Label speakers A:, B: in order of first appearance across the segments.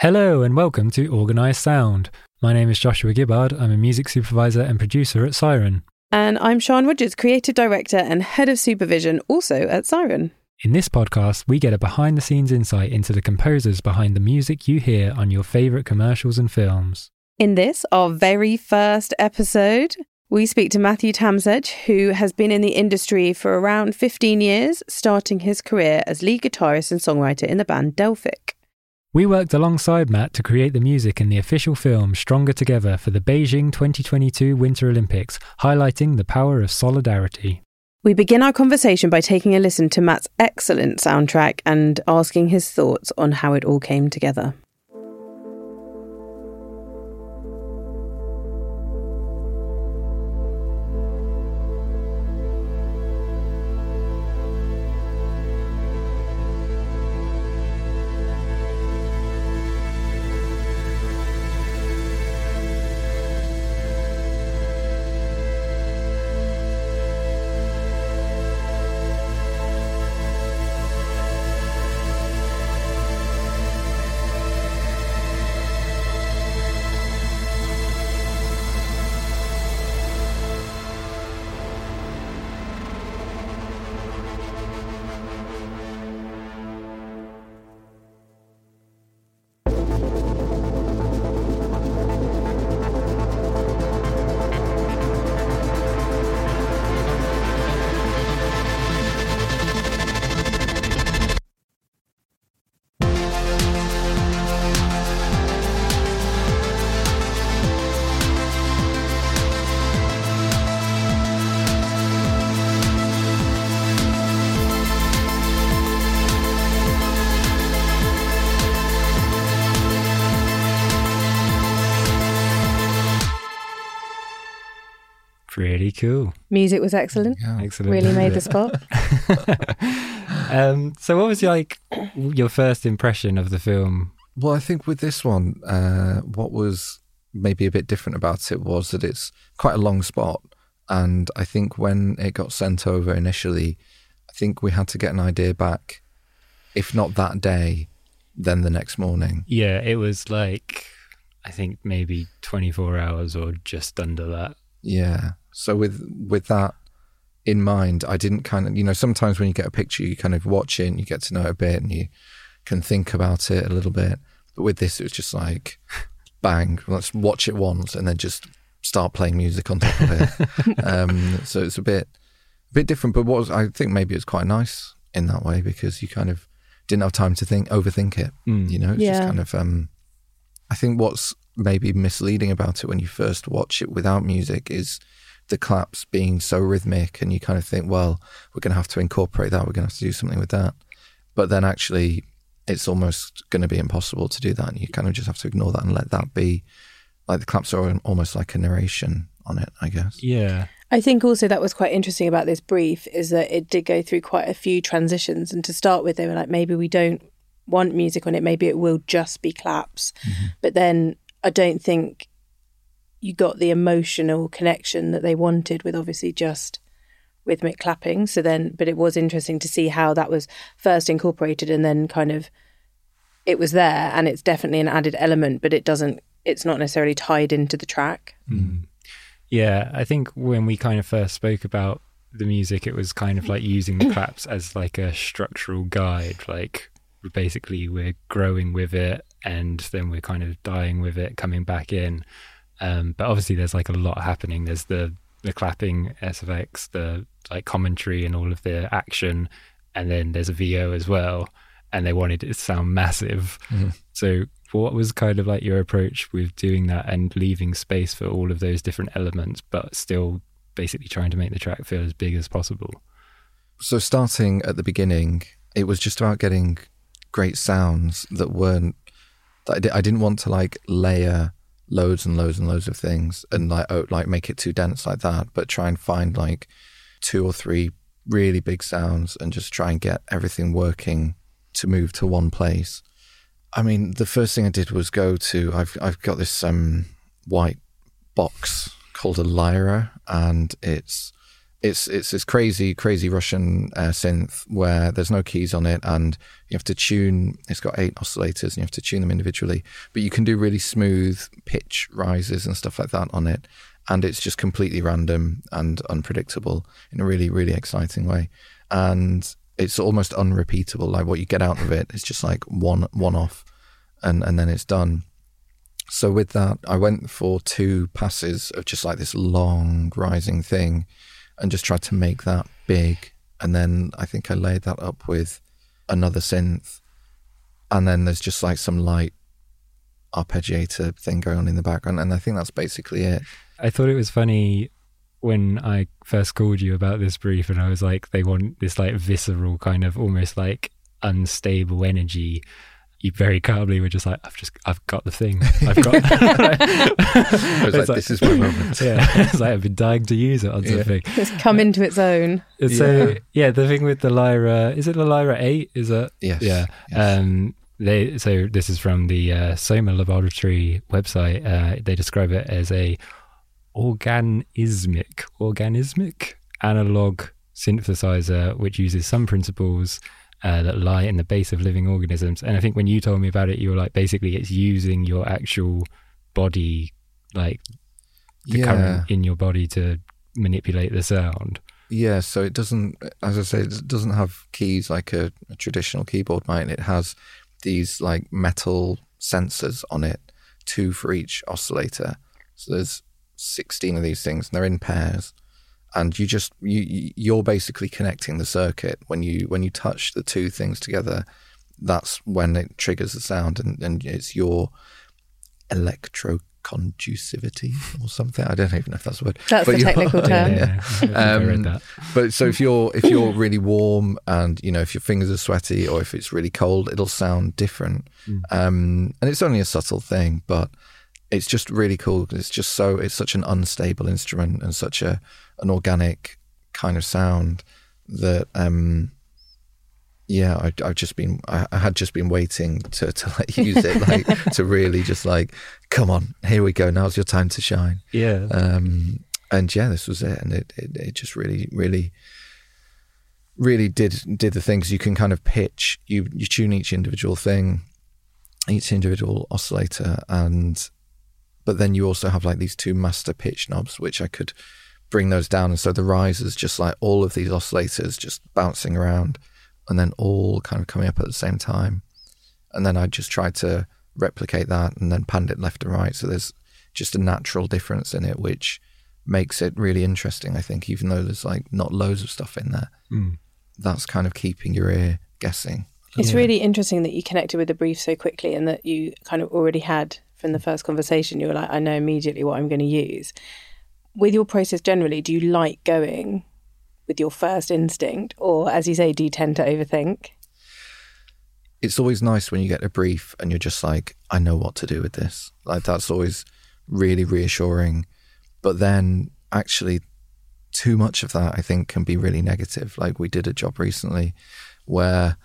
A: Hello and welcome to Organised Sound. My name is Joshua Gibbard. I'm a music supervisor and producer at Siren.
B: And I'm Siân Rogers, creative director and head of supervision, also at Siren.
A: In this podcast, we get a behind the scenes insight into the composers behind the music you hear on your favourite commercials and films.
B: In this, our very first episode, we speak to Matthew Tamsedge, who has been in the industry for around 15 years, starting his career as lead guitarist and songwriter in the band Delphic.
A: We worked alongside Matt to create the music in the official film Stronger Together for the Beijing 2022 Winter Olympics, highlighting the power of solidarity.
B: We begin our conversation by taking a listen to Matt's excellent soundtrack and asking his thoughts on how it all came together.
A: Pretty cool.
B: Music was excellent.
C: Yeah.
A: Excellent.
B: Really made the spot.
A: um, so, what was your, like your first impression of the film?
C: Well, I think with this one, uh, what was maybe a bit different about it was that it's quite a long spot. And I think when it got sent over initially, I think we had to get an idea back, if not that day, then the next morning.
A: Yeah, it was like I think maybe 24 hours or just under that.
C: Yeah. So with with that in mind, I didn't kind of you know sometimes when you get a picture, you kind of watch it and you get to know it a bit and you can think about it a little bit. But with this, it was just like bang, let's watch it once and then just start playing music on top of it. um, so it's a bit a bit different, but what was, I think maybe it's quite nice in that way because you kind of didn't have time to think overthink it.
A: Mm.
C: You know, it's just kind of. Um, I think what's maybe misleading about it when you first watch it without music is the claps being so rhythmic, and you kind of think, well, we're going to have to incorporate that. We're going to have to do something with that. But then actually, it's almost going to be impossible to do that, and you kind of just have to ignore that and let that be. Like the claps are almost like a narration on it, I guess.
A: Yeah.
B: I think also that was quite interesting about this brief is that it did go through quite a few transitions. And to start with, they were like, maybe we don't want music on it. Maybe it will just be claps. Mm-hmm. But then I don't think you got the emotional connection that they wanted with obviously just rhythmic clapping. So then, but it was interesting to see how that was first incorporated and then kind of it was there and it's definitely an added element, but it doesn't, it's not necessarily tied into the track.
A: Mm. Yeah, I think when we kind of first spoke about the music, it was kind of like using the claps as like a structural guide. Like basically, we're growing with it, and then we're kind of dying with it, coming back in. Um, but obviously, there's like a lot happening. There's the the clapping SFX, the like commentary, and all of the action, and then there's a VO as well. And they wanted it to sound massive. So, what was kind of like your approach with doing that and leaving space for all of those different elements, but still basically trying to make the track feel as big as possible?
C: So starting at the beginning, it was just about getting great sounds that weren't. That I, di- I didn't want to like layer loads and loads and loads of things and like oh, like make it too dense like that, but try and find like two or three really big sounds and just try and get everything working to move to one place. I mean, the first thing I did was go to I've I've got this um, white box called a lyra, and it's it's it's this crazy crazy Russian uh, synth where there's no keys on it, and you have to tune. It's got eight oscillators, and you have to tune them individually. But you can do really smooth pitch rises and stuff like that on it, and it's just completely random and unpredictable in a really really exciting way, and it's almost unrepeatable. Like what you get out of it, it's just like one one off, and and then it's done. So with that, I went for two passes of just like this long rising thing and just tried to make that big. And then I think I laid that up with another synth. And then there's just like some light arpeggiator thing going on in the background. And I think that's basically it.
A: I thought it was funny when I first called you about this brief and I was like, they want this like visceral kind of almost like unstable energy you very calmly were just like, I've just, I've got the thing. I've got.
C: I was like, like, this is my moment.
A: Yeah, it's like I've been dying to use it on yeah. something.
B: It's come into its own.
A: So yeah. yeah, the thing with the Lyra, is it the Lyra Eight? Is it?
C: Yes.
A: Yeah.
C: Yes.
A: Um, they so this is from the uh, Soma Laboratory website. Uh, they describe it as a organismic, organismic analog synthesizer, which uses some principles uh, that lie in the base of living organisms. And I think when you told me about it, you were like, basically, it's using your actual body, like the
C: Yeah.
A: current in your body to manipulate the sound.
C: Yeah, so it doesn't, as I say, it doesn't have keys like a, a traditional keyboard might. It has these like metal sensors on it, two for each oscillator. So there's 16 of these things and they're in pairs. And you just, you, you're basically connecting the circuit. When you, when you touch the two things together, that's when it triggers the sound and, and it's your electroconducivity or something. I don't even know if that's a word.
B: That's
C: But
B: the technical term.
A: Yeah, I read
C: Um,
A: that.
C: But so if you're if you're really warm and you know if your fingers are sweaty or if it's really cold, it'll sound different.
A: Mm.
C: Um, and it's only a subtle thing, but it's just really cool It's just so it's such an unstable instrument and such a an organic kind of sound that um, yeah, I, I've just been I, I had just been waiting to to like use it like to really just like come on here we go now's your time to shine.
A: Yeah.
C: Um, and yeah, this was it, and it, it it just really really really did did the things you can kind of pitch. You you tune each individual thing, each individual oscillator, and but then you also have like these two master pitch knobs, which I could bring those down, and so the risers just like all of these oscillators just bouncing around, and then all kind of coming up at the same time, and then I just tried to replicate that, and then panned it left and right. So there's just a natural difference in it, which makes it really interesting. I think, even though there's like not loads of stuff in there,
A: Mm.
C: that's kind of keeping your ear guessing.
B: It's really interesting that you connected with the brief so quickly and that you kind of already had from the first conversation, you were like, I know immediately what I'm going to use. With your process generally, do you like going with your first instinct? Or, as you say, do you tend to overthink?
C: It's always nice when you get a brief and you're just like, I know what to do with this. Like that's always really reassuring. But then actually, too much of that I think can be really negative. Like we did a job recently where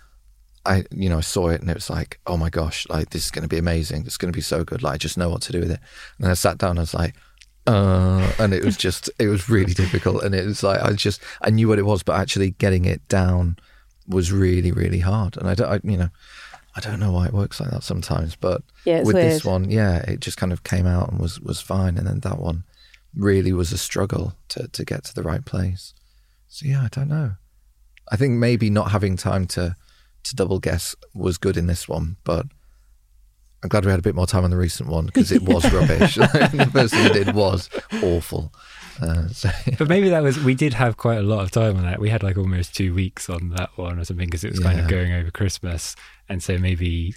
C: I, you know, I saw it and it was like, oh my gosh, like this is going to be amazing. It's going to be so good. Like I just know what to do with it. And I sat down and I was like, uh, and it was just, it was really difficult. And it was like, I just, I knew what it was, but actually getting it down was really, really hard. And I don't, I, you know, I don't know why it works like that sometimes, but
B: Yeah,
C: with
B: weird.
C: this one, yeah, it just kind of came out and was, was fine. And then that one really was a struggle to, to get to the right place. So yeah, I don't know. I think maybe not having time to, to double guess was good in this one, but I'm glad we had a bit more time on the recent one because it was rubbish. the first thing I did was awful. Uh, so,
A: But maybe that was we did have quite a lot of time on that. We had like almost two weeks on that one or something because it was kind of going over Christmas, and so maybe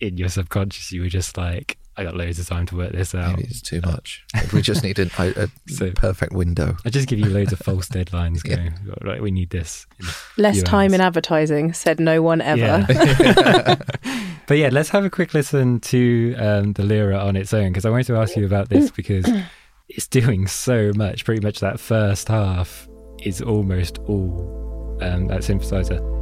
A: in your subconscious you were just like, I got loads of time to work this out.
C: maybe it's too much. We just need a, a, a
A: So-
C: perfect window.
A: I just give you loads of false deadlines going. Right, we need this.
B: Less
A: few
B: time
A: hours.
B: in advertising, said no one ever.
A: Yeah. but yeah, let's have a quick listen to um, the Lyra on its own because I wanted to ask you about this because it's doing so much. Pretty much that first half is almost all um, that synthesizer.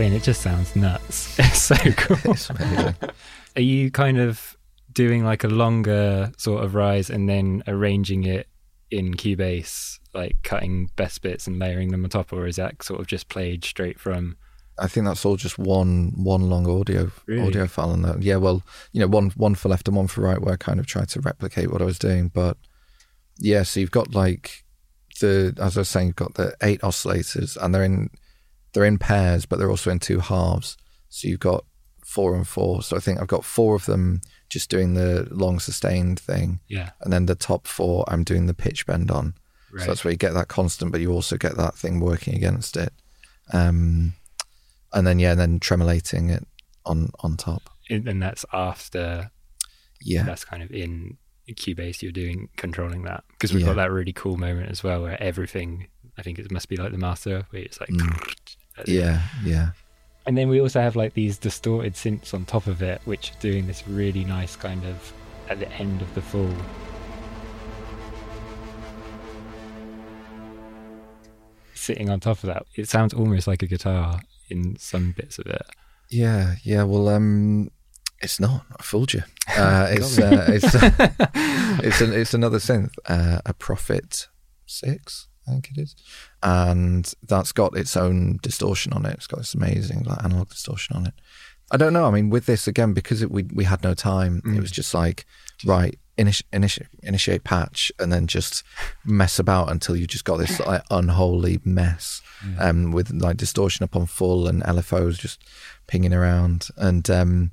A: I mean, it just sounds nuts. It's so cool.
C: It's.
A: Are you kind of doing like a longer sort of rise and then arranging it in Cubase, like cutting best bits and layering them on top, or is that sort of just played straight from?
C: I think that's all just one one long audio
A: Really?
C: audio file on that. Yeah, well, you know, one one for left and one for right, where I kind of tried to replicate what I was doing. But yeah, so you've got like the as I was saying, you've got the eight oscillators, and they're in they're in pairs, but they're also in two halves. So you've got four and four. So I think I've got four of them just doing the long sustained thing,
A: Yeah,
C: and then the top four I'm doing the pitch bend on.
A: right.
C: So that's where you get that constant, but you also get that thing working against it. Um, and then yeah, and then tremolating it on on top.
A: and that's after
C: Yeah,
A: that's kind of in Cubase. You're doing controlling that because we've
C: Yeah.
A: got that really cool moment as well where everything. I think it must be like the master, where it's like.
C: Mm.
A: At the end.
C: yeah, yeah,
A: And then we also have like these distorted synths on top of it, which are doing this really nice kind of at the end of the fall. Sitting on top of that, it sounds almost like a guitar in some bits of it.
C: yeah, yeah. Well, um, it's not. I fooled you. Uh, it's
A: Got
C: uh, it's it's an, it's another synth, uh, a Prophet Six, I think it is, and that's got its own distortion on it. It's got this amazing like analog distortion on it. I don't know. I mean, with this again, because it, we we had no time,
A: Mm.
C: it was just like right, initi- initi- initiate patch, and then just mess about until you just got this like unholy mess, um, with like distortion up on full and LFOs just pinging around. And um,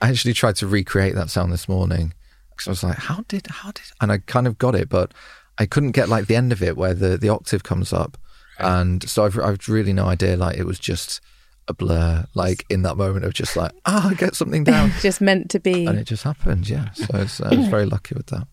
C: I actually tried to recreate that sound this morning because I was like, how did how did? And I kind of got it, but I couldn't get like the end of it where the the octave comes up, and so I've I've really no idea. Like it was just a blur, like in that moment of just like ah, get something down,
B: Just meant to be.
C: and it just happened. Yeah, so it's, I was very lucky with that.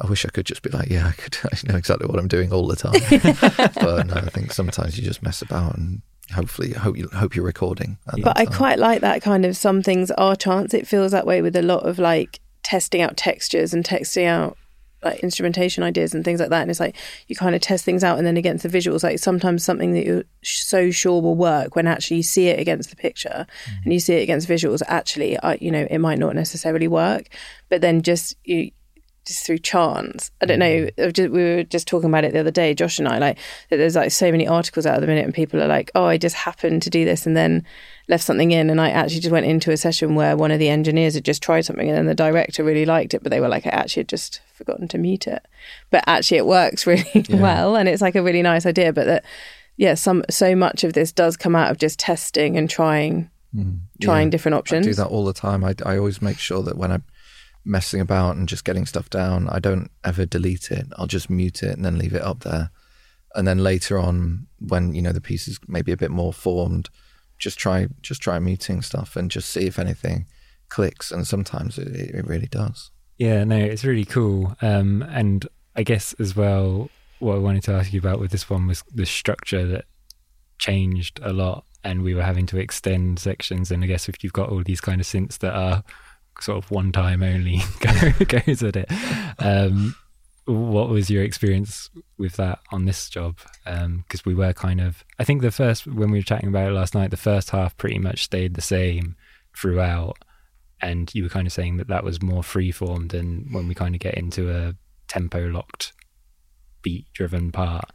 C: I wish I could just be like, yeah, I could I know exactly what I'm doing all the time. but no, I think sometimes you just mess about and hopefully hope you hope you're recording.
B: But I quite like that kind of some things are chance. It feels that way with a lot of like testing out textures and testing out like instrumentation ideas and things like that. And it's like you kind of test things out and then against the visuals, like sometimes something that you're so sure will work when actually you see it against the picture mm. and you see it against visuals, actually, I, you know, it might not necessarily work. But then just you, just through chance. I don't know. Mm. Just- We were just talking about it the other day, Josh and I. Like that there's like so many articles out at the minute, and people are like, "Oh, I just happened to do this," and then left something in. And I actually just went into a session where one of the engineers had just tried something, and then the director really liked it, but they were like, "I actually had just forgotten to mute it." But actually, it works really well, and it's like a really nice idea. But that, yeah, some so much of this does come out of just testing and trying, mm. trying
C: Yeah.
B: different options.
C: I do that all the time. I, I always make sure that when I'm messing about and just getting stuff down, I don't ever delete it. I'll just mute it and then leave it up there. And then later on, when you know the piece is maybe a bit more formed, just try just try muting stuff and just see if anything clicks. And sometimes it, it really does.
A: Yeah, no, it's really cool. Um, and I guess as well, what I wanted to ask you about with this one was the structure that changed a lot, and we were having to extend sections. And I guess if you've got all these kind of synths that are sort of one time only go, goes at it, um, what was your experience with that on this job? Because we were kind of, I think the first when we were chatting about it last night, the first half pretty much stayed the same throughout. And you were kind of saying that that was more free-form than when we kind of get into a tempo locked beat driven part.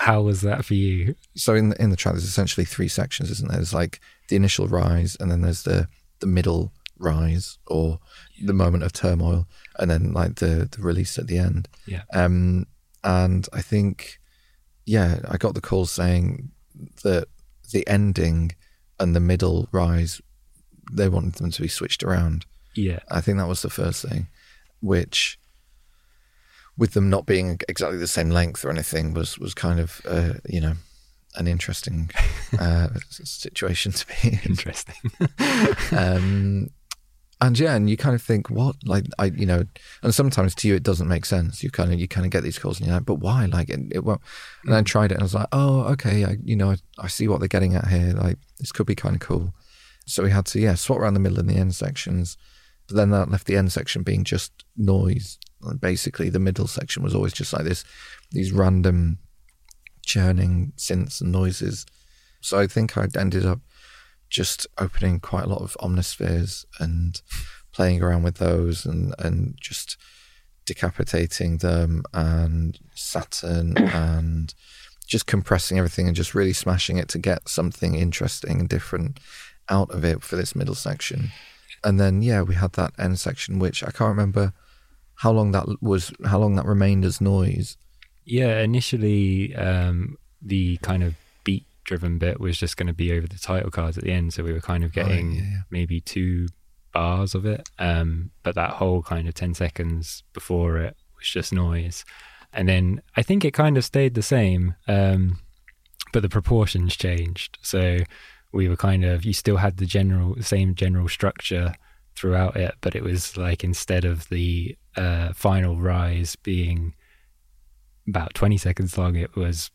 A: How was that for you?
C: So in the, in the track, there's essentially three sections, isn't there? There's like the initial rise, and then there's the the middle rise or the moment of turmoil, and then like the the release at the end.
A: Yeah.
C: Um, and I think, yeah, I got the call saying that the ending and the middle rise, they wanted them to be switched around.
A: yeah
C: I think that was the first thing, which, with them not being exactly the same length or anything, was was kind of uh, you know an interesting uh, situation to be in.
A: Interesting.
C: um, and yeah, and you kind of think, what, like, I, you know, and sometimes to you it doesn't make sense. You kind of, you kind of get these calls, and you're like, but why? Like, it, it won't. And I mm. tried it, and I was like, oh, okay, I, you know, I, I see what they're getting at here. Like, this could be kind of cool. So we had to, yeah, swap around the middle and the end sections. But then that left the end section being just noise. And basically, the middle section was always just like this, these random churning synths and noises. So I think I ended up just opening quite a lot of omnispheres and playing around with those and, and just decapitating them and Saturn and just compressing everything and just really smashing it to get something interesting and different out of it for this middle section. And then yeah, we had that end section which I can't remember how long that was how long that remained as noise.
A: Yeah, initially um, the kind of driven bit was just going to be over the title cards at the end, so we were kind of getting
C: Right, yeah, yeah.
A: maybe two bars of it. Um, but that whole kind of ten seconds before it was just noise, and then I think it kind of stayed the same, um, but the proportions changed. So we were kind of you still had the general same general structure throughout it, but it was like instead of the uh, final rise being about 20 seconds long it was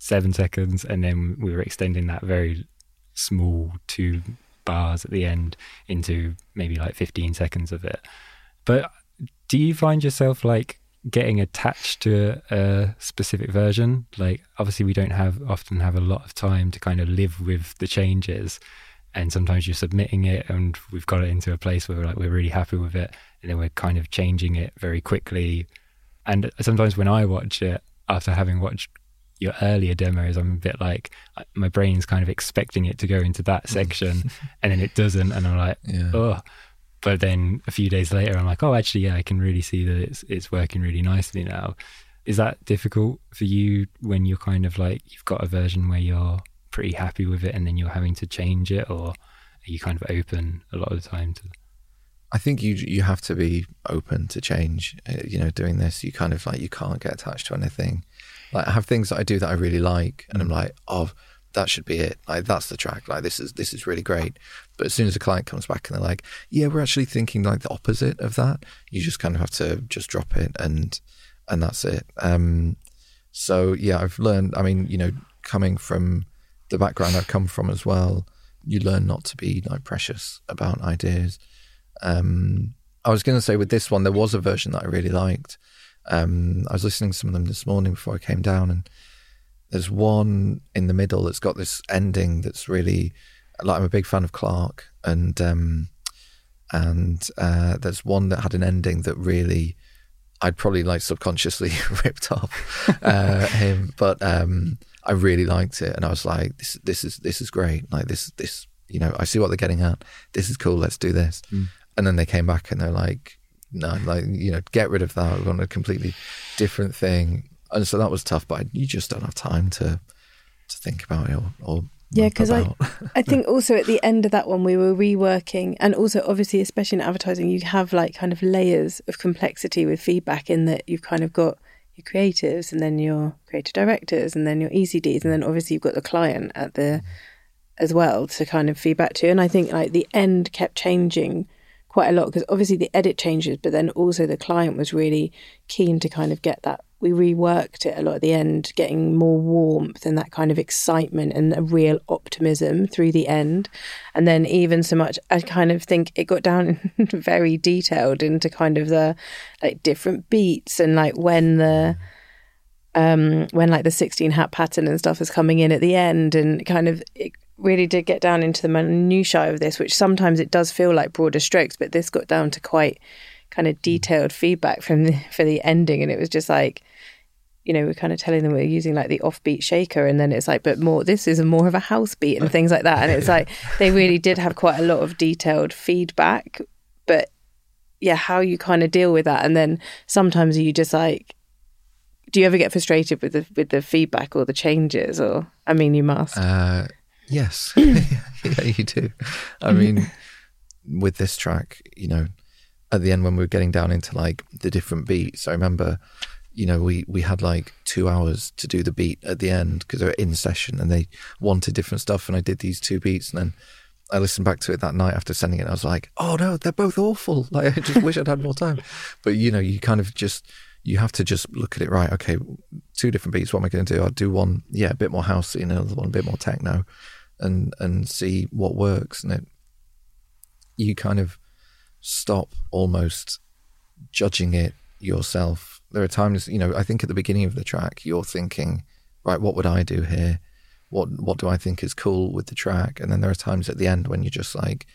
A: seven seconds and then we were extending that very small two bars at the end into maybe like 15 seconds of it. But do you find yourself like getting attached to a specific version? Like obviously we don't have often have a lot of time to kind of live with the changes and sometimes you're submitting it and we've got it into a place where we're like we're really happy with it and then we're kind of changing it very quickly. And sometimes when I watch it after having watched your earlier demos, I'm a bit like my brain's kind of expecting it to go into that section, and then it doesn't, and I'm like,
C: Yeah.
A: oh. But then a few days later, I'm like, oh, actually, yeah, I can really see that it's it's working really nicely now. Is that difficult for you when you're kind of like you've got a version where you're pretty happy with it, and then you're having to change it, or are you kind of open a lot of the time to?
C: I think you you have to be open to change. Uh, You know, doing this, you kind of like you can't get attached to anything. Like I have things that I do that I really like, and I'm like, oh, that should be it. Like that's the track. Like this is this is really great. But as soon as the client comes back and they're like, yeah, we're actually thinking like the opposite of that, you just kind of have to just drop it and and that's it. Um, so yeah, I've learned. I mean, you know, coming from the background I've come from as well, you learn not to be like precious about ideas. Um, I was going to say with this one, there was a version that I really liked. Um, I was listening to some of them this morning before I came down, and there's one in the middle that's got this ending that's really like I'm a big fan of Clark, and um, and uh, there's one that had an ending that really I'd probably like subconsciously ripped off uh, him, but um, I really liked it, and I was like, this this is this is great. Like this this you know I see what they're getting at. This is cool. Let's do this. And then they came back and they're like, no, like you know, get rid of that. We want a completely different thing. And so that was tough, but you just don't have time to to think about it or, or
B: Yeah, because I. I think also at the end of that one, we were reworking, and also obviously, especially in advertising, you have like kind of layers of complexity with feedback in that you've kind of got your creatives and then your creative directors and then your ECDs, and then obviously you've got the client at the mm. as well to kind of feedback to. And I think like the end kept changing quite a lot because obviously the edit changes, but then also the client was really keen to kind of get that. We reworked it a lot at the end, getting more warmth and that kind of excitement and a real optimism through the end. And then even so much, I kind of think it got down very detailed into kind of the like different beats and like when the um when like the 16 hat pattern and stuff is coming in at the end and kind of it really did get down into the minutiae of this which sometimes it does feel like broader strokes but this got down to quite kind of detailed feedback from the for the ending. And it was just like you know we're kind of telling them we're using like the offbeat shaker. And then it's like but more this is more of a house beat and things like that. And it's like they really did have quite a lot of detailed feedback. But yeah how you kind of deal with that. And then sometimes you just like do you ever get frustrated with the with the feedback or the changes? Or i mean you must.
C: Uh, yes, yeah, you do. I mean, with this track, you know, at the end when we were getting down into like the different beats, I remember, you know, we, we had like two hours to do the beat at the end because they were in session and they wanted different stuff. And I did these two beats and then I listened back to it that night after sending it. I was like, oh no, they're both awful. Like, I just wish I'd had more time. But, you know, you kind of just, you have to just look at it right. Okay, two different beats. What am I going to do? I'll do one, yeah, a bit more housey and another one a bit more techno and, and see what works. And it, you kind of stop almost judging it yourself. There are times, you know, I think at the beginning of the track, you're thinking, right, what would I do here? What what do I think is cool with the track? And then there are times at the end when you're just like,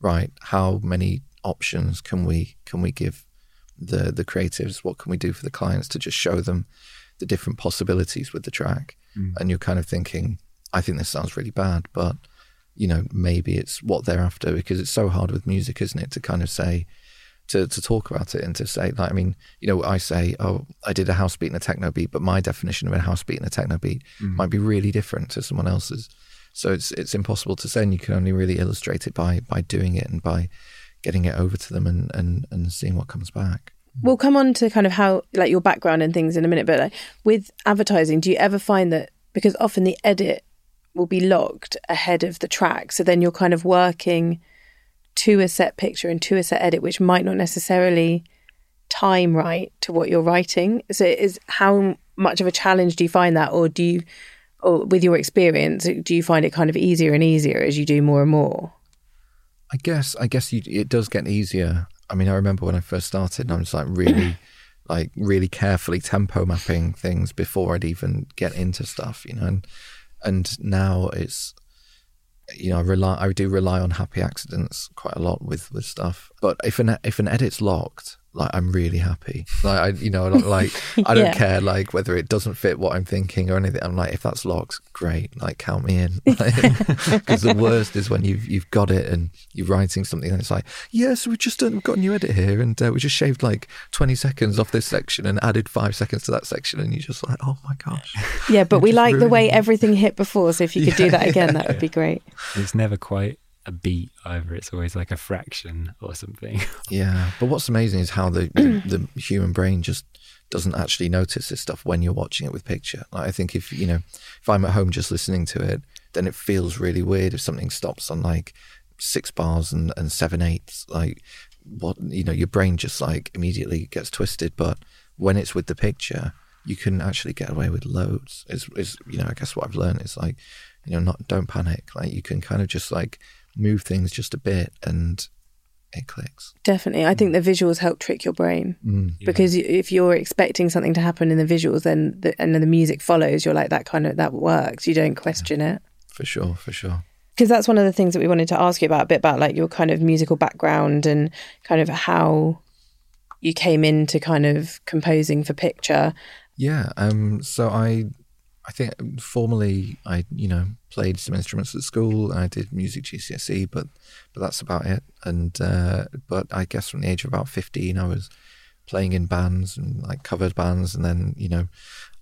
C: right, how many options can we can we give the the creatives? What can we do for the clients to just show them the different possibilities with the track? Mm. And you're kind of thinking, I think this sounds really bad, but you know, maybe it's what they're after because it's so hard with music, isn't it, to kind of say, to, to talk about it and to say, like, I mean, you know, I say, oh, I did a house beat and a techno beat, but my definition of a house beat and a techno beat mm. might be really different to someone else's. So it's it's impossible to say, and you can only really illustrate it by by doing it and by getting it over to them and and and seeing what comes back.
B: We'll come on to kind of how like your background and things in a minute, but like, with advertising, do you ever find that because often the edit will be locked ahead of the track, so then you're kind of working to a set picture and to a set edit, which might not necessarily time right to what you're writing. So, is how much of a challenge do you find that, or do you, or with your experience, do you find it kind of easier and easier as you do more and more?
C: I guess, I guess you, it does get easier. I mean, I remember when I first started, and I was like really, like really carefully tempo mapping things before I'd even get into stuff, you know, and and now it's you know, I rely I do rely on happy accidents quite a lot with with stuff. But if an if an edit's locked, like I'm really happy. Like I, you know, like I don't yeah. care like whether it doesn't fit what I'm thinking or anything. I'm like, if that's locked, great. Like count me in. Because the worst is when you've you've got it and you're writing something and it's like, yeah, so we just done, we've got a new edit here and uh, we just shaved like 20 seconds off this section and added five seconds to that section and you're just like, oh my gosh.
B: Yeah, but we like the way everything hit before. So if you could yeah, do that again, yeah, that would be great.
A: It's never quite a beat either. It's always like a fraction or something.
C: yeah, but what's amazing is how the, the, the human brain just doesn't actually notice this stuff when you're watching it with picture. Like I think if you know, if I'm at home just listening to it, then it feels really weird if something stops on like six bars and, and seven eighths. Like what you know, your brain just like immediately gets twisted. But when it's with the picture, you can actually get away with loads. Is is you know, I guess what I've learned is like, you know, not don't panic. Like you can kind of just like move things just a bit and it clicks.
B: Definitely. I think the visuals help trick your brain mm, yeah. because if you're expecting something to happen in the visuals, then the, and then the music follows, you're like, that kind of, that works. You don't question yeah. it.
C: For sure, for sure.
B: Because that's one of the things that we wanted to ask you about a bit about like your kind of musical background and kind of how you came into kind of composing for picture.
C: Yeah. Um, so I I think formally, I you know played some instruments at school. I did music GCSE, but but that's about it. And uh, but I guess from the age of about fifteen, I was playing in bands and like covered bands, and then you know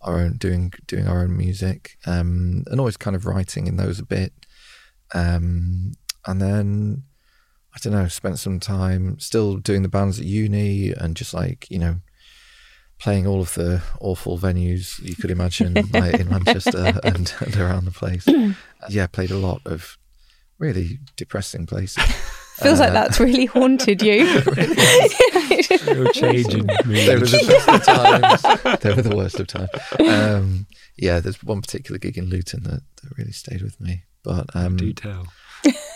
C: our own doing doing our own music, um, and always kind of writing in those a bit. Um, and then I don't know, spent some time still doing the bands at uni, and just like you know playing all of the awful venues you could imagine like in Manchester and, and, around the place. yeah, played a lot of really depressing places.
B: Feels uh, like that's really haunted you.
A: Real changing.
C: They were the best of times. They were the worst of times. Um, yeah, there's one particular gig in Luton that, that really stayed with me. But um,
A: do tell.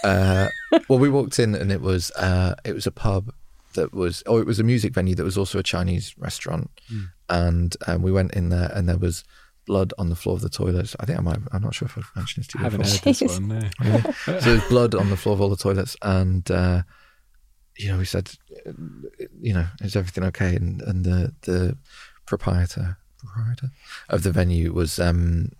C: Uh, well, we walked in and it was uh, it was a pub that was, oh, it was a music venue that was also a Chinese restaurant, mm. and um, we went in there, and there was blood on the floor of the toilets. I think I might. I'm not sure if I've mentioned this to
A: you. I haven't before. heard this one. No.
C: yeah. So there's blood on the floor of all the toilets, and uh, you know, we said, you know, is everything okay? And and the the proprietor proprietor of the venue was um,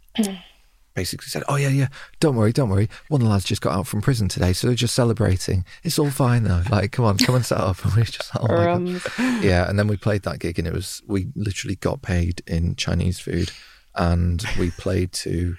C: basically said, "Oh yeah, yeah, don't worry, don't worry. One of the lads just got out from prison today, so they're just celebrating. It's all fine though. Like, come on, come and set up." And we just, oh my god, yeah. And then we played that gig, and it was we literally got paid in Chinese food, and we played to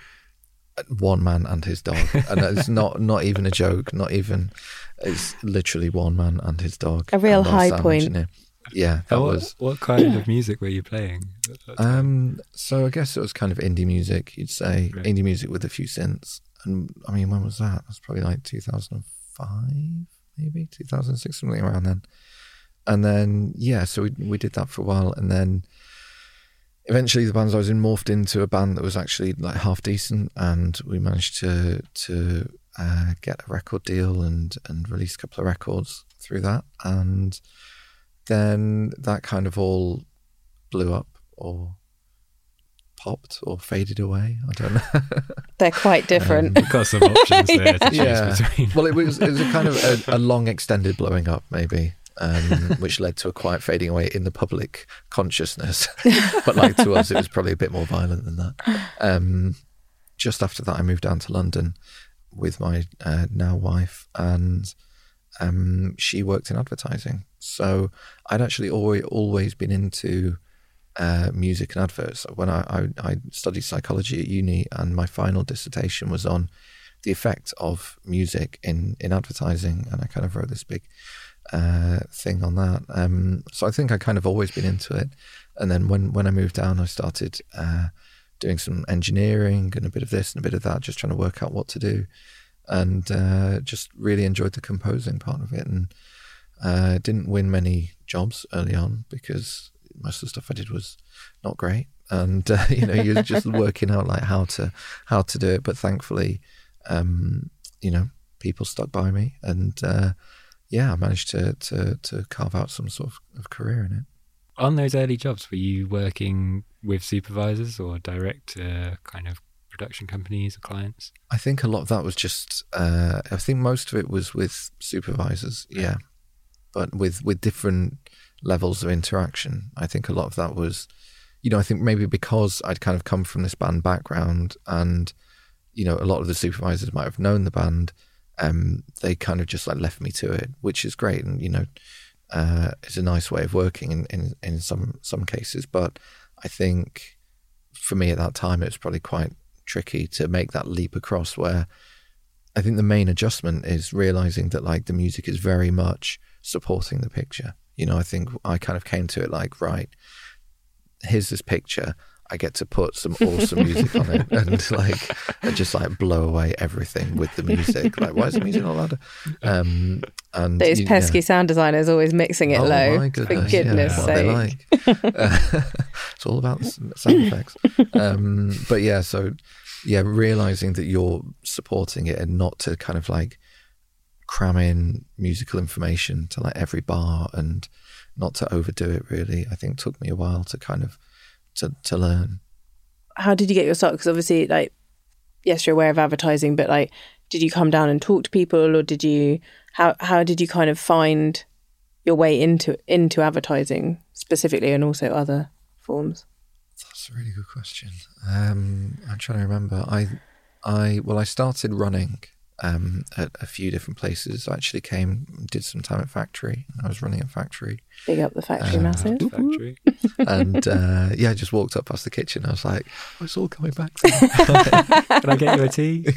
C: one man and his dog, and it's not not even a joke, not even. It's literally one man and his dog.
B: A real high point.
C: Yeah, that
A: what,
C: was.
A: what kind of music were you playing? at that time?
C: Um, so I guess it was kind of indie music, you'd say.
A: Right.
C: Indie music with a few synths. And I mean, when was that? It was probably like 2005, maybe 2006, something around then. And then, yeah, so we, we did that for a while. And then eventually the bands I was in morphed into a band that was actually like half decent. And we managed to, to uh, get a record deal and, and release a couple of records through that. And then that kind of all blew up or popped or faded away. I don't know.
B: They're quite different.
A: You've got some options there to choose
C: Yeah.
A: between.
C: well, it was it was a kind of a, a long extended blowing up, maybe, um, which led to a quiet fading away in the public consciousness. but like to us, it was probably a bit more violent than that. Um, just after that, I moved down to London with my uh, now wife, and um, she worked in advertising. So I'd actually always always been into uh, music and adverts. When I, I, I studied psychology at uni, and my final dissertation was on the effect of music in, in advertising, and I kind of wrote this big uh, thing on that. Um, so I think I kind of always been into it. And then when, when I moved down, I started uh, doing some engineering and a bit of this and a bit of that, just trying to work out what to do, and uh, just really enjoyed the composing part of it. And uh, didn't win many jobs early on because most of the stuff I did was not great, and uh, you know you're just working out like how to how to do it. But thankfully, um, you know, people stuck by me, and uh, yeah, I managed to to to carve out some sort of, of career in it.
A: On those early jobs, were you working with supervisors or direct uh, kind of production companies or clients?
C: I think a lot of that was just. Uh, I think most of it was with supervisors, yeah, but with with different levels of interaction. I think a lot of that was, you know, I think maybe because I'd kind of come from this band background, and you know, a lot of the supervisors might have known the band. Um, they kind of just like left me to it, which is great, and you know, uh, it's a nice way of working in, in in some some cases. But I think for me at that time, it was probably quite tricky to make that leap across where I think the main adjustment is realizing that like the music is very much supporting the picture. You know, I think I kind of came to it like, right, here's this picture. I get to put some awesome music on it and like and just like blow away everything with the music. Like, why is the music not louder? Um, and
B: Those
C: you- yeah.
B: pesky sound designers always mixing it
C: Oh
B: low.
C: my
B: for
C: goodness,
B: goodness
C: yeah,
B: sake.
C: they like. Uh, it's all about the sound effects. Um, but yeah, so yeah, realizing that you're supporting it and not to kind of like cram in musical information to like every bar and not to overdo it. Really, I think took me a while to kind of to to learn.
B: How did you get your start? Because obviously, like, yes, you're aware of advertising, but like, did you come down and talk to people, or did you? How how did you kind of find your way into into advertising specifically, and also other forms?
C: That's a really good question. Um, I'm trying to remember. I, I well, I started running um, at a few different places. I actually came, did some time at factory. I was running a factory,
B: Big up the factory,
C: Uh,
B: massive.
A: Factory.
C: and uh, yeah, I just walked up past the kitchen. I was like, oh, it's all coming back. To me.
A: Can I get you a tea?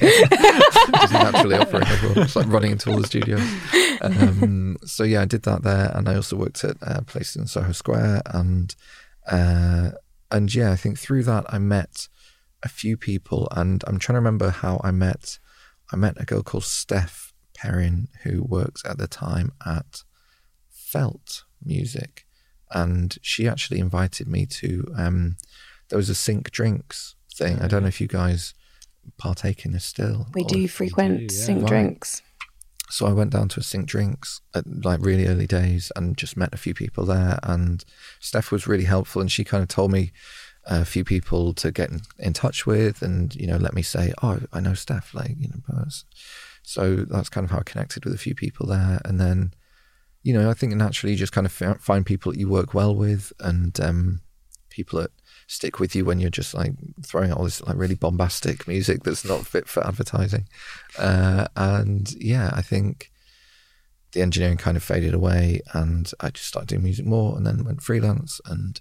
C: just naturally offering everyone. It's like running into all the studios. Um, so yeah, I did that there, and I also worked at a place in Soho Square, and uh, and yeah, I think through that I met a few people, and I'm trying to remember how I met. I met a girl called Steph Perrin who works at the time at Felt Music, and she actually invited me to. Um, there was a Sync Drinks thing. I don't know if you guys partake in this still.
B: We
C: or
B: do
C: if-
B: frequent
A: yeah.
B: sing
C: Right.
B: drinks.
C: so I went down to a Sync Drinks at like really early days and just met a few people there. And Steph was really helpful, and she kind of told me a few people to get in, in touch with, and you know, let me say, oh, I know Steph, like you know. So that's kind of how I connected with a few people there, and then, you know, I think naturally you just kind of find people that you work well with, and um, people that stick with you when you're just like throwing out all this like really bombastic music that's not fit for advertising. Uh, and yeah, I think the engineering kind of faded away and I just started doing music more and then went freelance and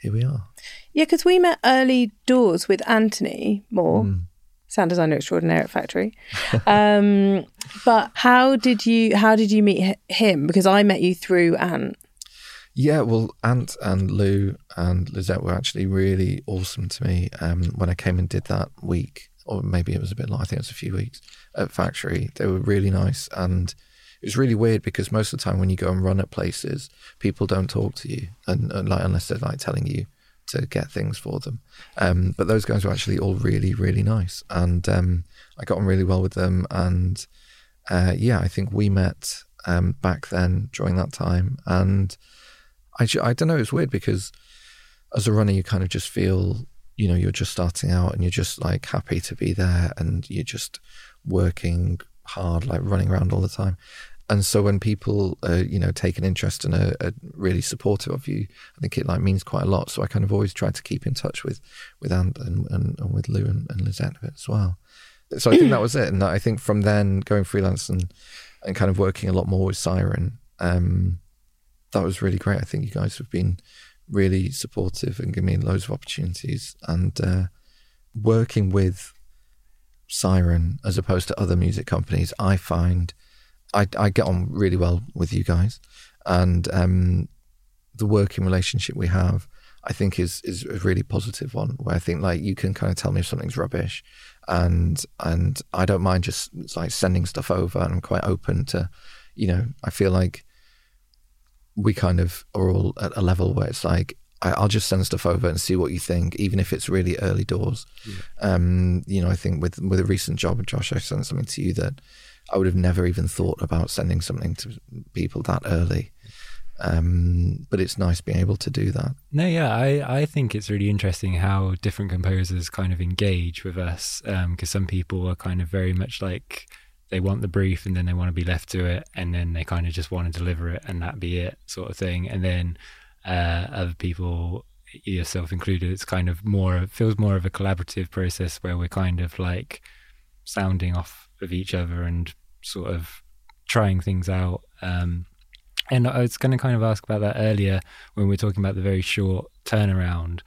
C: here we are.
B: Yeah, because we met early doors with Anthony Moore,
C: Mm.
B: sound designer extraordinaire at Factory. um, but how did you how did you meet him? Because I met you through Ant.
C: Yeah, well, Ant and Lou and Lizette were actually really awesome to me um, when I came and did that week, or maybe it was a bit long. I think it was a few weeks at Factory. They were really nice, and it was really weird because most of the time when you go and run at places, people don't talk to you, and, and like unless they're like telling you to get things for them. Um, but those guys were actually all really, really nice, and um, I got on really well with them. And uh, yeah, I think we met um, back then during that time, and I, I don't know. It's weird because as a runner, you kind of just feel, you know, you're just starting out and you're just like happy to be there and you're just working hard, like running around all the time. And so when people, uh, you know, take an interest and are, really supportive of you, I think it like means quite a lot. So I kind of always try to keep in touch with with Ant and, and, and with Lou and, and Lizette as well. So I think that was it. And I think from then going freelance and and kind of working a lot more with Siren, um, that was really great. I think you guys have been really supportive and given me loads of opportunities. And uh, working with Siren as opposed to other music companies, I find I, I get on really well with you guys. And um, the working relationship we have, I think, is is a really positive one. Where I think like you can kind of tell me if something's rubbish, and and I don't mind just like sending stuff over, and I'm quite open to, you know, I feel like we kind of are all at a level where it's like I, will just send stuff over and see what you think, even if it's really early doors. Yeah. Um, you know, I think with with a recent job, Josh, I sent something to you that I would have never even thought about sending something to people that early. Um, but it's nice being able to do that.
A: No, yeah, I, I think it's really interesting how different composers kind of engage with us because um, some people are kind of very much like they want the brief and then they want to be left to it and then they kind of just want to deliver it and that be it sort of thing and then uh, other people yourself included it's kind of more feels more of a collaborative process where we're kind of like sounding off of each other and sort of trying things out um, and I was going to kind of ask about that earlier when we are talking about the very short turnaround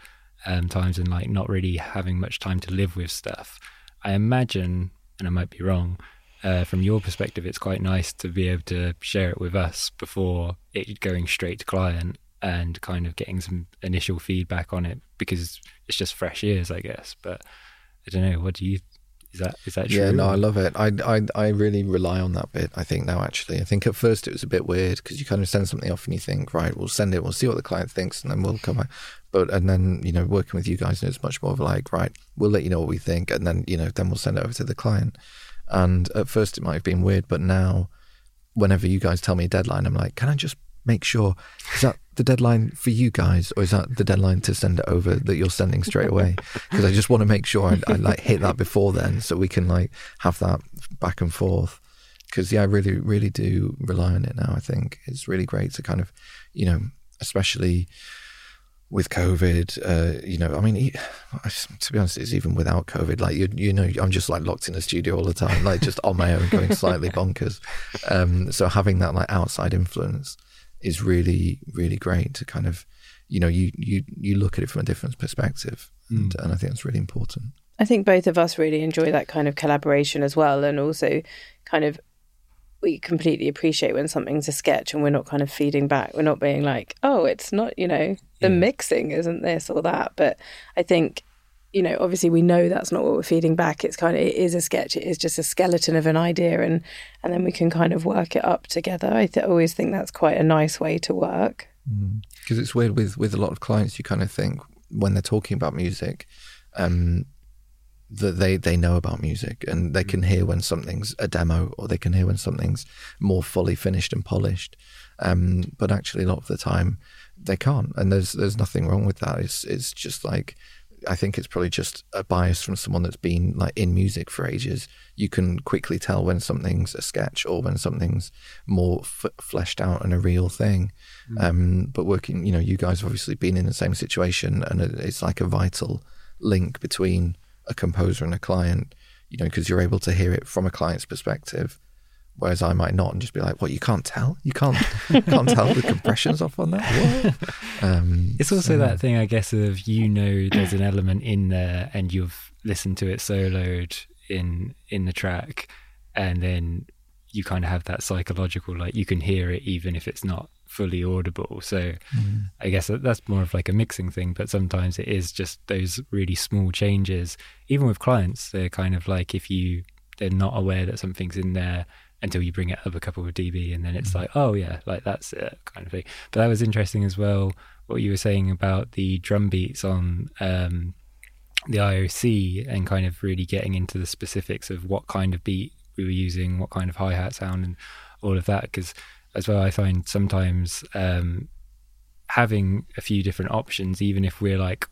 A: um, times and like not really having much time to live with stuff. I imagine, and I might be wrong, uh, from your perspective, it's quite nice to be able to share it with us before it going straight to client and kind of getting some initial feedback on it because it's just fresh ears, I guess. But I don't know. What do you? Is that is that true?
C: Yeah, no, I love it. I I I really rely on that bit. I think now actually, I think at first it was a bit weird because you kind of send something off and you think, right, we'll send it, we'll see what the client thinks, and then we'll come back. But and then you know, working with you guys, it's much more of like, right, we'll let you know what we think, and then you know, then we'll send it over to the client. And at first it might have been weird, but now, whenever you guys tell me a deadline, I'm like, can I just make sure is that the deadline for you guys, or is that the deadline to send it over that you're sending straight away? Because I just want to make sure I, I like hit that before then, so we can like have that back and forth. Because yeah, I really, really do rely on it now. I think it's really great to kind of, you know, especially with COVID, uh, you know, I mean, to be honest, it's even without COVID. Like you, you know, I'm just like locked in the studio all the time, like just on my own, going slightly bonkers. Um, so having that like outside influence is really, really great to kind of, you know, you you you look at it from a different perspective, mm. and, and I think that's really important.
B: I think both of us really enjoy that kind of collaboration as well, and also kind of we completely appreciate when something's a sketch and we're not kind of feeding back. We're not being like, oh, it's not, you know, the yeah. mixing isn't this or that. But I think, you know, obviously we know that's not what we're feeding back. It's kind of it is a sketch. It is just a skeleton of an idea, and and then we can kind of work it up together. I th- always think that's quite a nice way to work.
C: Because mm. it's weird with with a lot of clients, you kind of think when they're talking about music, um, that they they know about music and they can hear when something's a demo or they can hear when something's more fully finished and polished. Um, but actually, a lot of the time, they can't, and there's there's nothing wrong with that. It's it's just like I think it's probably just a bias from someone that's been like in music for ages. You can quickly tell when something's a sketch or when something's more f- fleshed out and a real thing. Mm. Um, but working, you know, you guys have obviously been in the same situation, and it's like a vital link between a composer and a client, you know, because you're able to hear it from a client's perspective. Whereas I might not and just be like, "What? You can't tell? You can't can't tell the compression's off on that."
A: Um, it's also so. that thing, I guess, of you know, there's an element in there, and you've listened to it soloed in in the track, and then you kind of have that psychological, like you can hear it even if it's not fully audible. So I guess that- that's more of like a mixing thing, but sometimes it is just those really small changes. Even with clients, they're kind of like if you they're not aware that something's in there until you bring it up a couple of dB and then it's like, oh yeah, like that's it kind of thing. But that was interesting as well what you were saying about the drum beats on um the IOC and kind of really getting into the specifics of what kind of beat we were using, what kind of hi hat sound, and all of that. Because as well, I find sometimes um, having a few different options, even if we're like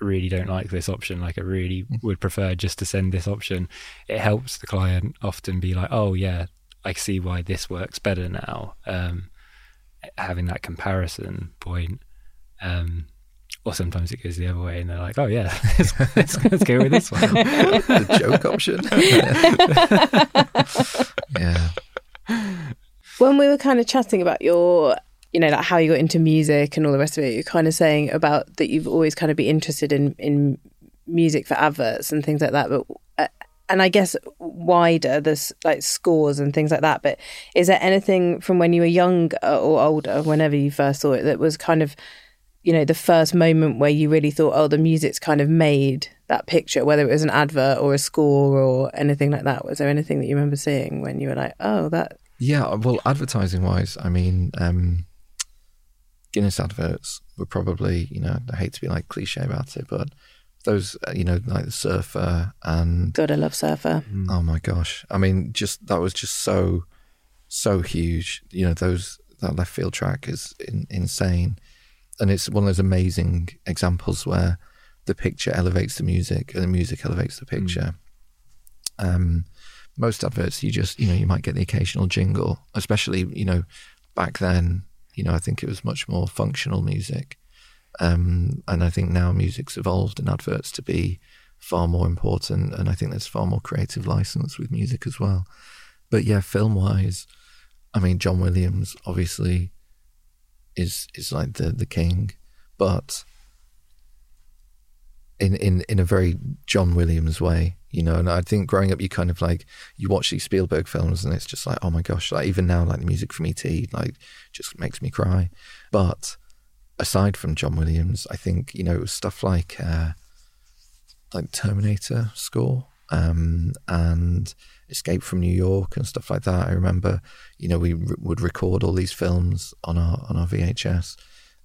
A: really don't like this option, like I really would prefer just to send this option, it helps the client often be like, oh yeah, I see why this works better now. Um, having that comparison point. Um, or sometimes it goes the other way and they're like, oh yeah, let's, let's, let's go with this one.
C: the joke option. yeah.
B: When we were kind of chatting about your, you know, like how you got into music and all the rest of it, you're kind of saying about that you've always kind of been interested in in music for adverts and things like that. But uh, and I guess wider, there's like scores and things like that. But is there anything from when you were younger or older, whenever you first saw it, that was kind of, you know, the first moment where you really thought, oh, the music's kind of made that picture, whether it was an advert or a score or anything like that? Was there anything that you remember seeing when you were like, oh, that
C: Yeah, well, advertising wise, I mean, um, Guinness adverts were probably, you know, I hate to be like cliche about it, but those, uh, you know, like the surfer and
B: God, I love Surfer.
C: oh my gosh, I mean, just that was just so, so huge. You know, those that Leftfield track is in, insane, and it's one of those amazing examples where the picture elevates the music and the music elevates the picture. Um, most adverts, you just, you know, you might get the occasional jingle, especially, you know, back then, you know, I think it was much more functional music. Um, and I think now music's evolved and adverts to be far more important. And I think there's far more creative license with music as well. But yeah, film wise, I mean, John Williams obviously is is like the the king, but in in in a very John Williams way, you know. And I think growing up, you kind of like you watch these Spielberg films, and it's just like, oh my gosh, like even now, like the music from ET, like just makes me cry. But aside from John Williams, I think you know it was stuff like uh, like Terminator score um, and Escape from New York and stuff like that. I remember, you know, we would record all these films on our on our VHS,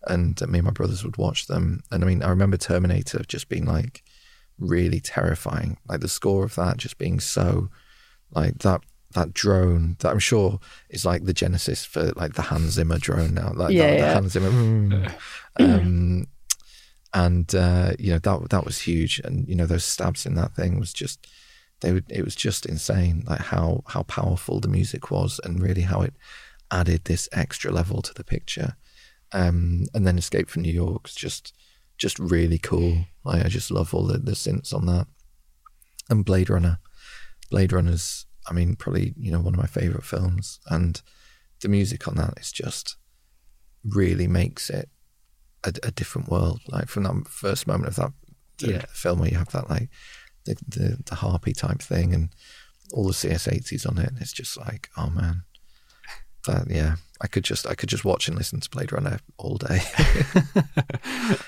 C: and me and my brothers would watch them. And I mean, I remember Terminator just being like really terrifying, like the score of that just being so like that that drone that I'm sure is like the genesis for like the Hans Zimmer drone now, like
B: Yeah,
C: that, the
B: yeah.
C: Hans Zimmer. mm. um, and uh, you know that that was huge, and you know those stabs in that thing was just they would it was just insane, like how how powerful the music was, and really how it added this extra level to the picture. Um, and then Escape from New York's just just really cool. Like I just love all the the synths on that, and Blade Runner. Blade Runner's, I mean, probably you know one of my favorite films, and the music on that is just really makes it a, a different world. Like from that first moment of that
A: Yeah.
C: film where you have that like the, the the harpy type thing and all the CS80s on it, and it's just like, oh man, that yeah, I could just I could just watch and listen to Blade Runner all day.